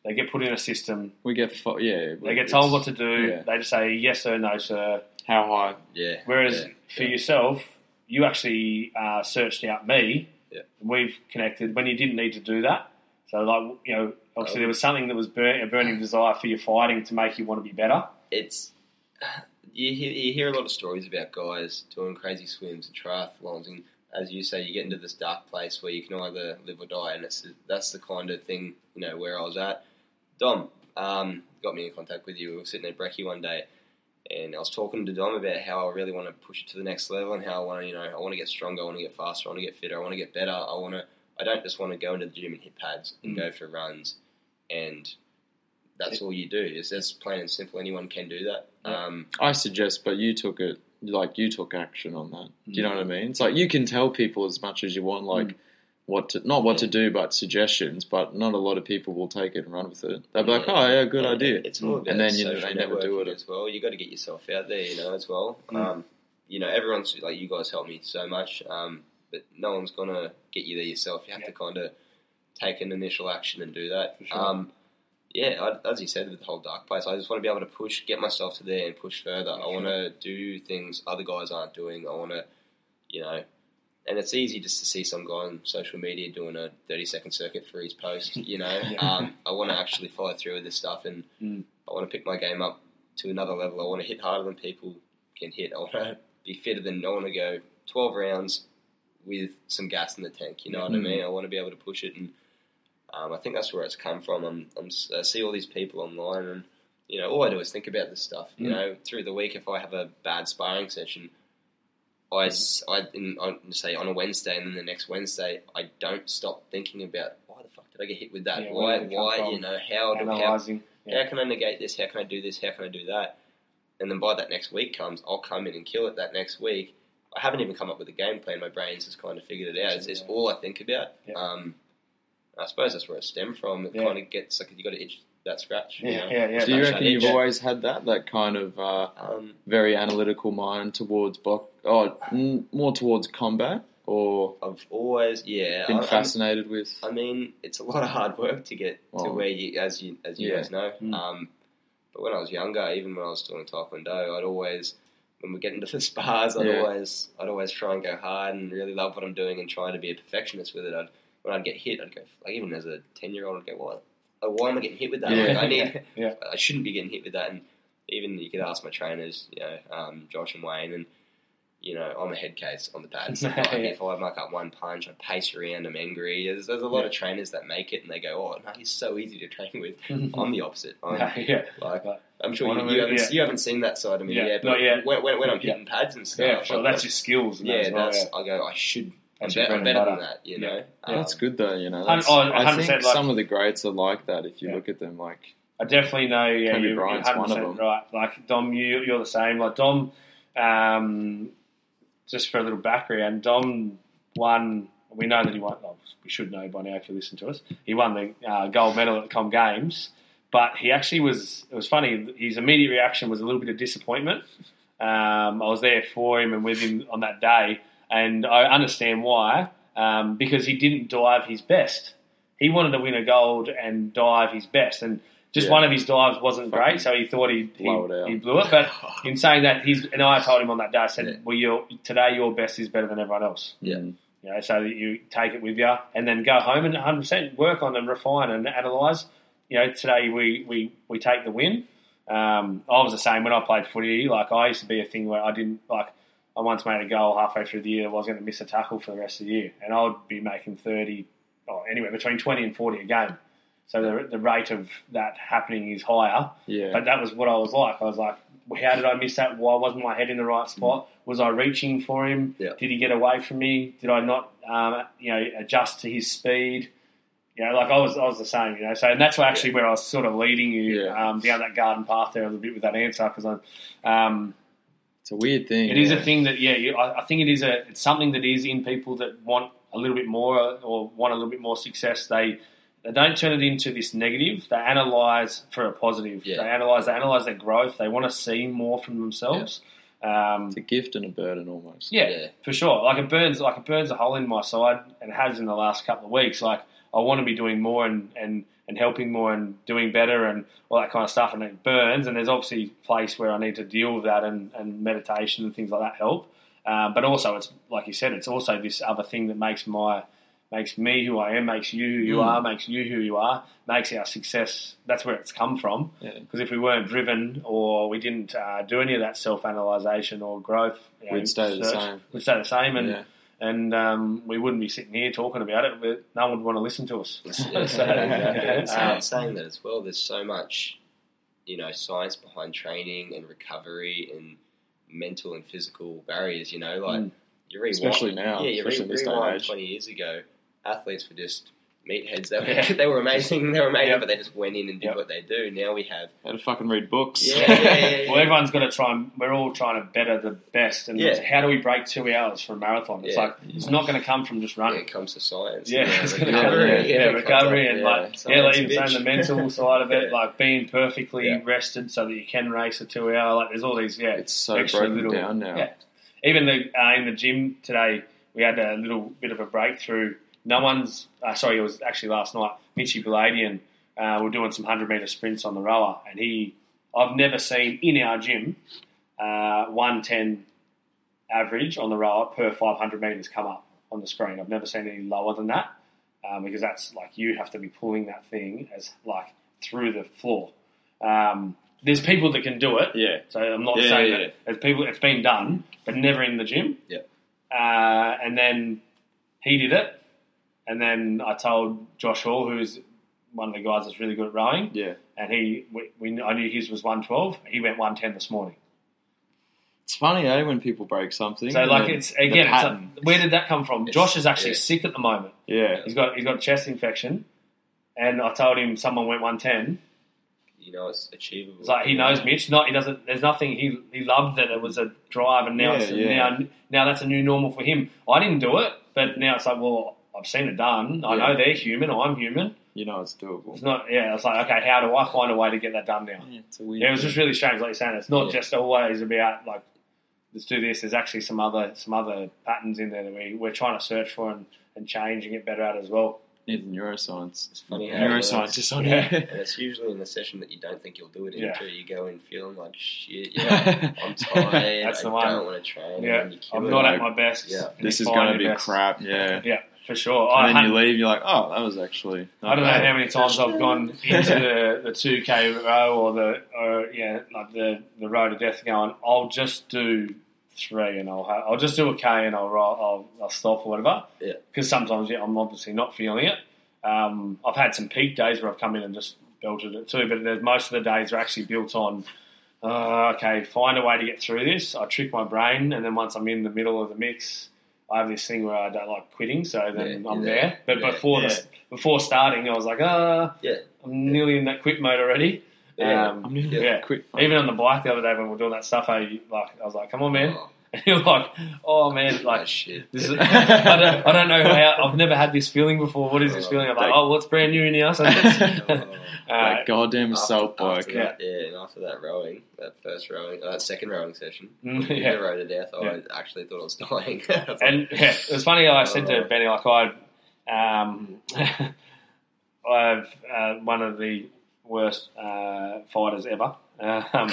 they get put in a system, We get fo- yeah. they get told what to do. yeah. They just say yes sir, no sir. How high? yeah. Whereas yeah, for yeah. yourself, you actually uh, searched out me. Yeah. We've connected when you didn't need to do that. So, like you know, obviously Oh. there was something that was burn, a burning desire for your fighting to make you want to be better. it's you hear, you hear a lot of stories about guys doing crazy swims and triathlons, and as you say, you get into this dark place where you can either live or die, and it's that's the kind of thing you know where I was at. Dom um, got me in contact with you. We were sitting at Brekkie one day, and I was talking to Dom about how I really want to push it to the next level, and how I want to you know I want to get stronger, I want to get faster, I want to get fitter, I want to get better. I want to I don't just want to go into the gym and hit pads and Mm. go for runs, and that's all you do. It's just plain and simple. Anyone can do that. Um, I suggest, but you took it like you took action on that. Do you know Mm. what I mean? It's like you can tell people as much as you want, like Mm. what to not what Yeah. to do, but suggestions. But not a lot of people will take it and run with it. They'll be like, Yeah. "Oh yeah, good Yeah, idea." It's all about And then, you know, they never do it. as well. You got to get yourself out there, you know, as well. Mm. Um, you know, everyone's like you guys helped me so much, um, but no one's gonna get you there yourself. You have Yeah. to kind of take an initial action and do that. For sure. Um, yeah, I, as you said with the whole dark place, I just want to be able to push, get myself to there and push further. I want to do things other guys aren't doing. I want to, you know, and it's easy just to see some guy on social media doing a 30 second circuit for his post, [laughs] you know. Yeah. um, I want to actually follow through with this stuff and Mm. I want to pick my game up to another level. I want to hit harder than people can hit. I want to be fitter than, I want to go 12 rounds with some gas in the tank, you know what I Mm. mean? I want to be able to push it and um, I think that's where it's come from. I'm, I'm, I see all these people online, and you know, all I do is think about this stuff. You Mm. know, through the week, if I have a bad sparring session, I in, on, say on a Wednesday and then the next Wednesday, I don't stop thinking about why the fuck did I get hit with that? Yeah, why, where did it come why, you know, how, do, how. Yeah. how can I negate this? How can I do this? How can I do that? And then by that next week comes, I'll come in and kill it that next week. I haven't even come up with a game plan. My brain's just kind of figured it out. It's, it's all I think about. Yeah. Um, I suppose that's where it stemmed from. It Yeah. kind of gets like you got to itch that scratch. you Yeah, know? yeah, yeah. Do you Scratch reckon that you've itch. always had that, that kind of uh, Um, very analytical mind towards box, oh, n- more towards combat, or I've always, yeah, been I- I'm- fascinated with? I mean, it's a lot of hard work to get to Oh. where you, as you as you Yeah. guys know. Mm. Um, but when I was younger, even when I was doing taekwondo, I'd always, when we get into the [laughs] spars, I'd Yeah. always, I'd always try and go hard and really love what I'm doing and try to be a perfectionist with it. I'd, when I'd get hit, I'd go like even as a ten year old, I'd go, why, like, why am I getting hit with that? Yeah. Like, I need, [laughs] Yeah. I shouldn't be getting hit with that. And even you could ask my trainers, you know, um, Josh and Wayne, and you know, I'm a head case on the pads. [laughs] Like, Yeah. If I muck up one punch, I pace around, I'm angry. There's, there's a lot Yeah. of trainers that make it and they go, oh, no, he's so easy to train with. [laughs] I'm the opposite. I'm, yeah. like. I'm sure you, you, haven't, yeah. you haven't seen that side of me Yeah, yet. But not yet. When, when, when I'm hitting pads and stuff, Yeah, sure. like, That's your skills. Yeah, well, that's, yeah. I go, I should. That's I'm, I'm better and than that, you Yeah. know. Yeah. That's good though, you know. That's, oh, I 100% think like- some of the greats are like that. If you Yeah. look at them, like I definitely know. Yeah, Kobe you, you're Bryant's one of 100% them. right. Like Dom, you you're the same. Like Dom, um, just for a little background, Dom won. We know that he won. Oh, we should know by now if you listen to us. He won the uh, gold medal at the Com Games, but he actually was. It was funny. His immediate reaction was a little bit of disappointment. Um, I was there for him and with him on that day, and I understand why. Um, because he didn't dive his best. He wanted to win a gold and dive his best, and just Yeah. one of his dives wasn't great, so he thought he he, it out. he blew it. But [laughs] in saying that, he's and I told him on that day, I said, Yeah. "Well, your today your best is better than everyone else." Yeah. mm, You know, so that you take it with you, and then go home and 100 percent work on and refine and analyse. You know, today we we, we take the win. Um, I was the same when I played footy. Like I used to be a thing where I didn't like. I once made a goal halfway through the year. I was going to miss a tackle for the rest of the year, and I would be making 30, or anywhere between 20 and 40 a game. So the, the rate of that happening is higher. yeah, But that was what I was like. I was like, how did I miss that? Why wasn't my head in the right spot? Was I reaching for him? Yeah. Did he get away from me? Did I not, um, you know, adjust to his speed? You know, like I was, I was the same. You know, so and that's actually where I was sort of leading you Yeah. um, down that garden path there a little bit with that answer because I'm. Um, it's a weird thing. it is yeah. a thing that yeah, you, I, I think it is a it's something that is in people that want a little bit more uh, or want a little bit more success. They they don't turn it into this negative. They analyze for a positive. Yeah. They analyze they analyze their growth. They want to see more from themselves. Um, It's a gift and a burden almost. yeah, Yeah. for sure. Like it burns, like it burns a hole in my side, and has in the last couple of weeks. Like I want to be doing more and and and helping more and doing better and all that kind of stuff, and it burns. And there's obviously a place where I need to deal with that, and and meditation and things like that help. Uh, but also, it's like you said, it's also this other thing that makes my makes me who I am, makes you who you Mm. are, makes you who you are, makes our success. That's where it's come from. Yeah. Because if we weren't driven or we didn't uh, do any of that self analysation or growth, you know, We'd stay the same. We'd stay the same, and Yeah. And um, we wouldn't be sitting here talking about it. But no one would want to listen to us. [laughs] Yeah, So, And saying, um, saying that as well, there's so much, you know, science behind training and recovery and mental and physical barriers. You know, like Mm. you rewind, Especially now, yeah, you especially re- this day and rewind age. twenty years ago, athletes were just meatheads. They were, Yeah. [laughs] they were amazing. They were amazing, Yep. but they just went in and did Yep. what they do. Now we have, Had to fucking read books. yeah, [laughs] yeah, well, everyone's got to try. and We're all trying to better the best, and how do we break two hours for a marathon? It's like it's not going to come from just running. it comes to science. Yeah, you know, recovery. Yeah, recovery and like yeah, like even saying the mental [laughs] side of it, like being perfectly rested so that you can race a two hour. Like there's all these yeah, It's so Extra broken little- down now. yeah. even the uh, in the gym today we had a little bit of a breakthrough. No one's uh, sorry, it was actually last night. Mitchy Baladian uh, were doing some hundred meter sprints on the rower, and he I've never seen in our gym uh, one ten average on the rower per five hundred meters come up on the screen. I've never seen any lower than that um, because that's like you have to be pulling that thing as like through the floor. Um, there's people that can do it, Yeah. so I'm not Yeah, saying yeah, that there's people. It's been done, but never in the gym. Yeah. Uh, and then he did it, and then I told Josh Hall, who's one of the guys that's really good at rowing, Yeah. and he we, we I knew his was 112. He went 110 this morning. It's funny, eh, when people break something. So like it's again, it's like, where did that come from? It's- Josh is actually yeah. sick at the moment. yeah, He's got he's got chest infection, and I told him someone went one ten. You know, it's achievable. It's like he knows Mitch. Not he doesn't. There's nothing. He he loved that it was a drive, and now Yeah, it's, yeah. now now that's a new normal for him. I didn't do it, but now it's like, well, I've seen it done. I Yeah. know they're human. I'm human. you know it's doable. It's not. Yeah, it's like okay, how do I find a way to get that done now? Yeah, it's a weird. Yeah, it was just really strange, like you're saying. It's not Yeah. just always about like let's do this. There's actually some other some other patterns in there that we we're trying to search for and, and change and get better at as well. Need neuroscience. It's funny how it Neuroscientist on Yeah. here. And it's usually in the session that you don't think you'll do it in Yeah. until you go in feeling like shit. [laughs] Yeah, I'm tired. That's I the one. don't want to train. Yeah, and you kill I'm not like, at my best. yeah. this is going to be best. crap. Yeah. Yeah, for sure. I And then you leave, you're like, oh, that was actually. I don't know how many times I've gone into the the two k row or the or yeah like the the road to death going. I'll just do three and I'll have, I'll just do a k and I'll I'll, I'll stop or whatever. Yeah. Because sometimes yeah, I'm obviously not feeling it. Um, I've had some peak days where I've come in and just belted it too, but there's, most of the days are actually built on. Uh, okay, find a way to get through this. I trick my brain, and then once I'm in the middle of the mix, I have this thing where I don't like quitting, so then Yeah, I'm there. there. But Yeah, before yeah. the before starting, I was like, ah, Yeah. I'm nearly in that quit mode already. Yeah. Um, I'm nearly yeah. quick. Even on the bike the other day when we were doing that stuff, I like I was like, come on, man. Oh, And [laughs] you're like, oh man, like [laughs] like shit. this is, [laughs] I don't I don't know how I've never had this feeling before. What is this Oh, feeling? I'm like, like- oh, what's brand new now? So that's- Oh. that goddamn After- assault bike. After that, yeah, and after that rowing, that first rowing, uh, that second rowing session, mm, yeah. yeah. the road to death, I actually thought I was dying. I was like, And yeah, it was funny. I said to Oh. Benny, like I, um, I've uh, one of the worst uh, fighters ever. Um,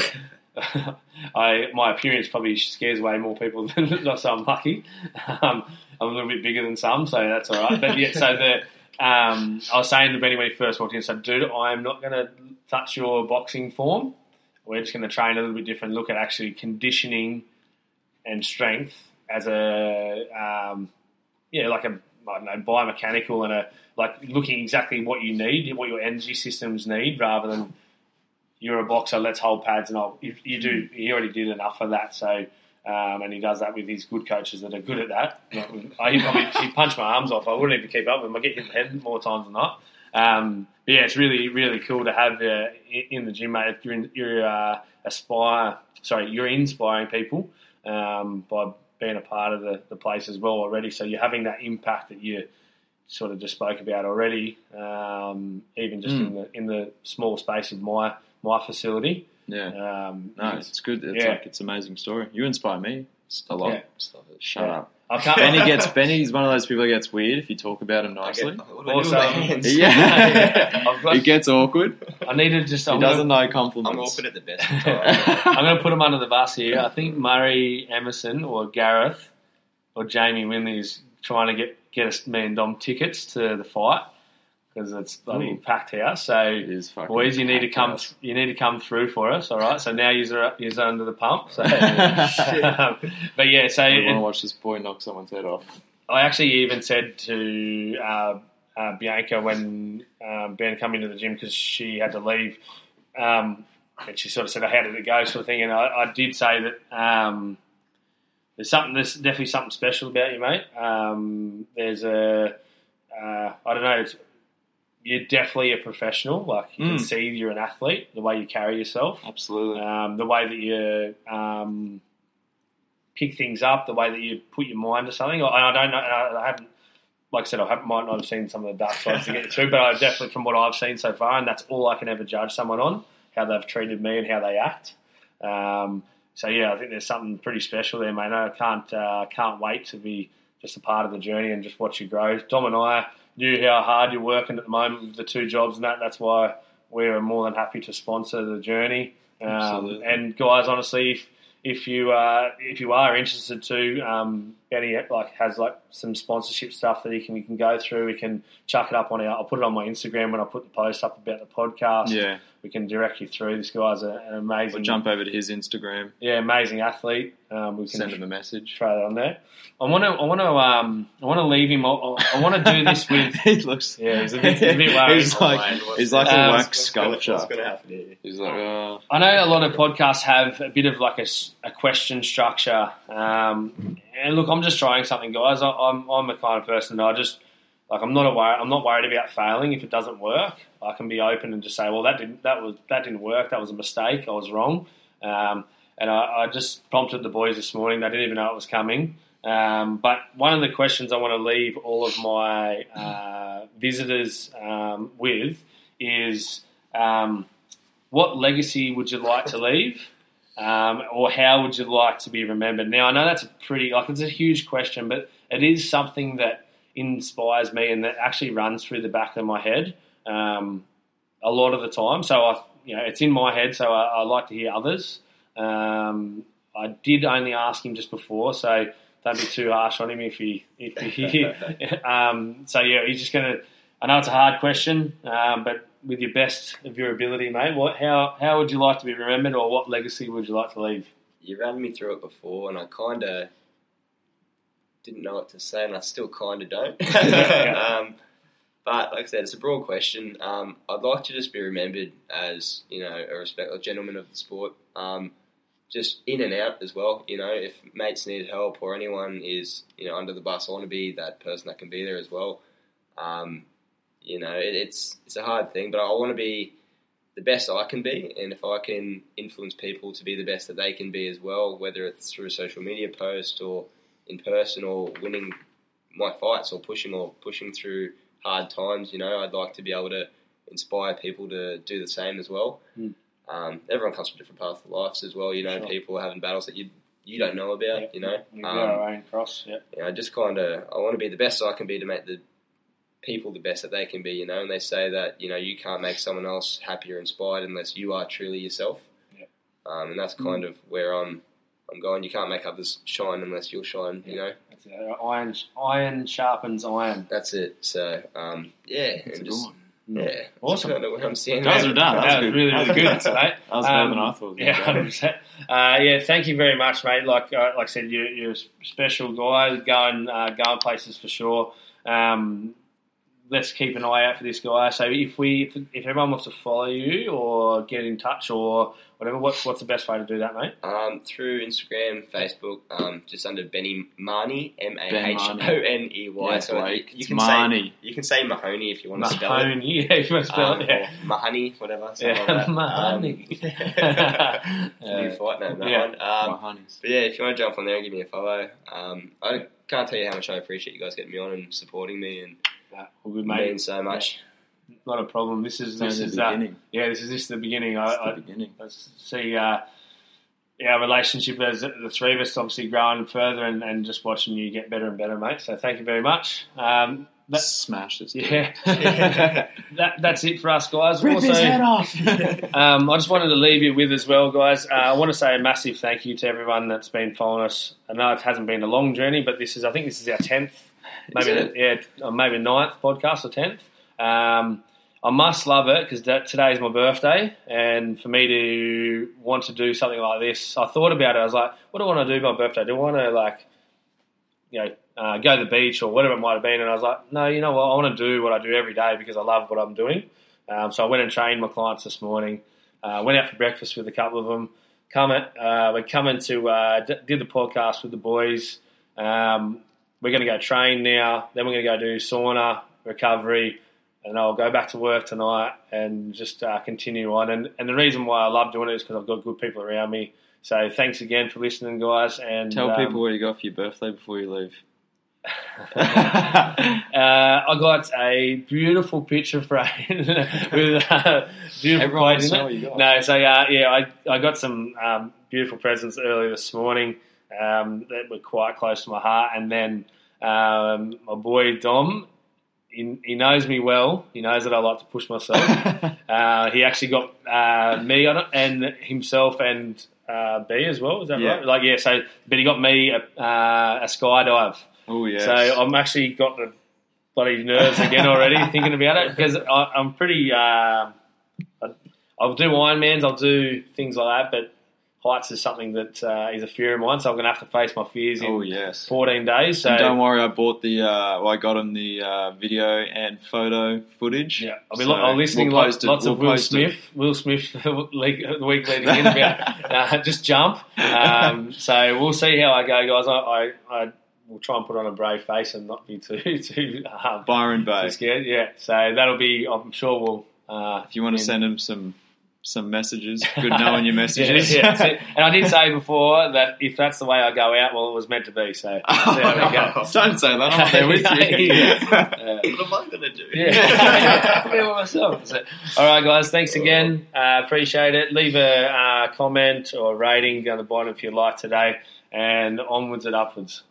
[laughs] I my appearance probably scares way more people [laughs] than so I'm lucky. Um, I'm a little bit bigger than some, so that's all right. But yeah, so the um, I was saying to Benny when he first walked in, so dude, I'm not going to touch your boxing form. We're just going to train a little bit different. Look at actually conditioning and strength as a um, yeah, like a I don't know biomechanical and a like looking exactly what you need, what your energy systems need, rather than you're a boxer. Let's hold pads and I'll. You, you do. He already did enough of that, so. Um, and he does that with his good coaches that are good at that. I, he probably he punched my arms off. I wouldn't even keep up with him. I get hit in the head more times than not. Um, but yeah, it's really really cool to have uh, in the gym, mate. You're, in, you're uh, aspire. Sorry, you're inspiring people um, by being a part of the, the place as well already. So you're having that impact that you sort of just spoke about already, um, even just in the in the small space of my my facility. Yeah. Um, No, it's good. It's Yeah. like it's an amazing story. You inspire me a lot. Yeah. Stop it. Shut Yeah. up. I can't. Benny [laughs] gets Benny's one of those people that gets weird if you talk about him nicely. get, what do I do with Also- hands? [laughs] Yeah, [laughs] I've got- it gets awkward. I need to just. He I'm doesn't gonna, know compliments. I'm awkward at the best of. I'm going to put him under the bus here. I think Murray Emerson or Gareth or Jamie Winley is trying to get get us me and Dom tickets to the fight because it's bloody Ooh. packed house. So It is fucking boys, you need to come. house. You need to come through for us. All right. So now you're you're under the pump. So, [laughs] [laughs] but yeah. So I want to watch this boy knock someone's head off. I actually even said to uh, uh, Bianca when um, Ben come into the gym because she had to leave, um, and she sort of said, "How did it go?" sort of thing. And I, I did say that um, there's something, there's definitely something special about you, mate. Um, there's a, uh, I don't know, it's, you're definitely a professional. Like you can Mm. see you're an athlete, the way you carry yourself Absolutely. um, the way that you um, pick things up, the way that you put your mind to something. And I don't know, I, haven't, like I said, I might not have seen some of the dark sides to get [laughs] through, but I definitely, from what I've seen so far, and that's all I can ever judge someone on, how they've treated me and how they act. Um, so yeah, I think there's something pretty special there, mate. I can't uh, can't wait to be just a part of the journey and just watch you grow. Dom and I knew how hard you're working at the moment with the two jobs and that. That's why we're more than happy to sponsor the journey. Um, and guys, honestly, if, if you uh, if you are interested to, um, Benny like has like some sponsorship stuff that he can we can go through. We can chuck it up on our. I'll put it on my Instagram when I put the post up about the podcast. yeah. we can direct you through. This guy's a, an amazing, Or jump over to his Instagram, yeah, amazing athlete. Um, we can send him a message. try that on there. I want to, I want to, um, I want to leave him. I, I want to do this [laughs] with. he looks. Yeah, he's a bit, he's a bit [laughs] worried. He's like, Oh, he's like Um, a what's wax sculpture. What's going to happen here? He's like, oh, I know a lot of podcasts have a bit of like a question structure, um, and look, I'm just trying something, guys. I, I'm I'm the kind of person that I just like. I'm not a wor- I'm not worried about failing if it doesn't work. I can be open and just say, well, that didn't that was that didn't work. That was a mistake. I was wrong. Um, and I, I just prompted the boys this morning. They didn't even know it was coming. Um, but one of the questions I want to leave all of my uh, visitors um, with is um, what legacy would you like to leave? Um, or how would you like to be remembered? Now, I know that's a pretty, like, it's a huge question, but it is something that inspires me and that actually runs through the back of my head um, a lot of the time. So, I, you know, it's in my head, so I, I like to hear others. Um, I did only ask him just before, so don't be too harsh on him if he, if he, [laughs] um, so yeah, he's just going to, I know it's a hard question, um, but with your best of your ability, mate, what, how, how would you like to be remembered or what legacy would you like to leave? You ran me through it before, and I kind of didn't know what to say, and I still kind of don't. [laughs] [laughs] um, but like I said, it's a broad question. Um, I'd like to just be remembered as you know a respect, a gentleman of the sport. Um, just in and out as well. You know, if mates need help or anyone is you know under the bus, I want to be that person that can be there as well. Um, you know, it, it's it's a hard thing, but I want to be the best I can be, and if I can influence people to be the best that they can be as well, whether it's through a social media post or in person or winning my fights or pushing or pushing through hard times, you know, I'd like to be able to inspire people to do the same as well. Mm. Um, everyone comes from different paths of lives as well. You know, Sure. people are having battles that you you don't know about. Yep. You know, Um, got our own cross, yeah. you know, I just kind of I want to be the best I can be to make the people the best that they can be. You know, and they say that you know you can't make someone else happy or inspired unless you are truly yourself. Yeah. Um, and that's kind of where I'm I'm going. You can't make others shine unless you'll shine. You know, That's it. Iron, iron sharpens iron. that's it. So um, yeah, That's a just, yeah, Awesome. Just kind of where I'm seeing That was that. redone. That was That was good. really, really good, good. mate. [laughs] That was better Um, than I thought. was Yeah, hundred percent. Uh, yeah, thank you very much, mate. Like, uh, like I said, you're, you're a special guy, going, uh, going places for sure. Um, let's keep an eye out for this guy. So, if we, if, if everyone wants to follow you or get in touch or whatever, what's what's the best way to do that, mate? Um, through Instagram, Facebook, um, just under Benny Marnie, M A H O N E Y. Yeah, So you, you It's can say Marnie. you can say Mahoney if you want to spell it. Mahoney, yeah, you want to spell Um, it. Yeah. or Mahoney, whatever. something Yeah, like. Mahoney. Um, [laughs] [laughs] new Yeah. fight name, that Yeah. one. Um, My but yeah, if you want to jump on there and give me a follow, um, I can't tell you how much I appreciate you guys getting me on and supporting me, and Nah, all good, mate. means so much. Not a problem. This is It's only this the is uh, beginning. yeah. This is this the beginning. I, It's I, the beginning. I see uh, our relationship as the three of us obviously growing further and, and just watching you get better and better, mate. So thank you very much. Um, that, Smash this. yeah, [laughs] that, that's it for us, guys. Rip Also, his head off. [laughs] um, I just wanted to leave you with as well, guys. Uh, I want to say a massive thank you to everyone that's been following us. I know it hasn't been a long journey, but this is I think this is our tenth, maybe yeah, maybe ninth podcast or tenth. Um, I must love it because today is my birthday, and for me to want to do something like this, I thought about it. I was like, what do I want to do for my birthday? Do I want to like, you know, uh, go to the beach or whatever it might have been? And I was like, no, you know what? I want to do what I do every day because I love what I'm doing. Um, so I went and trained my clients this morning. Uh, went out for breakfast with a couple of them. Come at, uh, we're coming to uh, d- did the podcast with the boys. Um, we're going to go train now. Then we're going to go do sauna recovery, and I'll go back to work tonight and just uh, continue on. And, and the reason why I love doing it is because I've got good people around me. So thanks again for listening, guys. And Tell um, people what you got for your birthday before you leave. [laughs] [laughs] uh, I got a beautiful picture frame [laughs] with uh, beautiful Everyone wants in it. you got. No, so uh, yeah, I, I got some um, beautiful presents earlier this morning um, that were quite close to my heart, and then um, my boy Dom. He, he knows me well. He knows that I like to push myself. [laughs] uh, he actually got uh, me on it, and himself and uh, B as well. Is that Yeah. right? Like yeah. So, but he got me a, uh, a skydive. oh yeah. So I'm actually got the bloody nerves again already [laughs] thinking about it because I, I'm pretty. Uh, I'll do Ironmans, I'll do things like that, but heights is something that uh, is a fear of mine, so I'm going to have to face my fears in Oh yes. 14 days. So And don't worry, I bought the. Uh, well, I got him the uh, video and photo footage. Yeah, I'll be So lo- I'm listening we'll lots, lots of we'll Will post it. Smith. Will Smith [laughs] the week leading in about [laughs] uh, just jump. Um, [laughs] so we'll see how I go, guys. I, I, I will try and put on a brave face and not be too too, um, Byron Bay. too scared. Yeah, so that'll be. I'm sure we'll. Uh, If you want to send him some some messages, [laughs] good knowing your messages. Yeah, yeah. And I did [laughs] say before that if that's the way I go out, well, it was meant to be. So [laughs] there we go. Don't say that. I'm there with you. Yeah. What am I going to do? Yeah, I'm here myself. So, all right, guys. Thanks again. Uh, appreciate it. Leave a uh, comment or rating down the bottom if you like today, and onwards and upwards.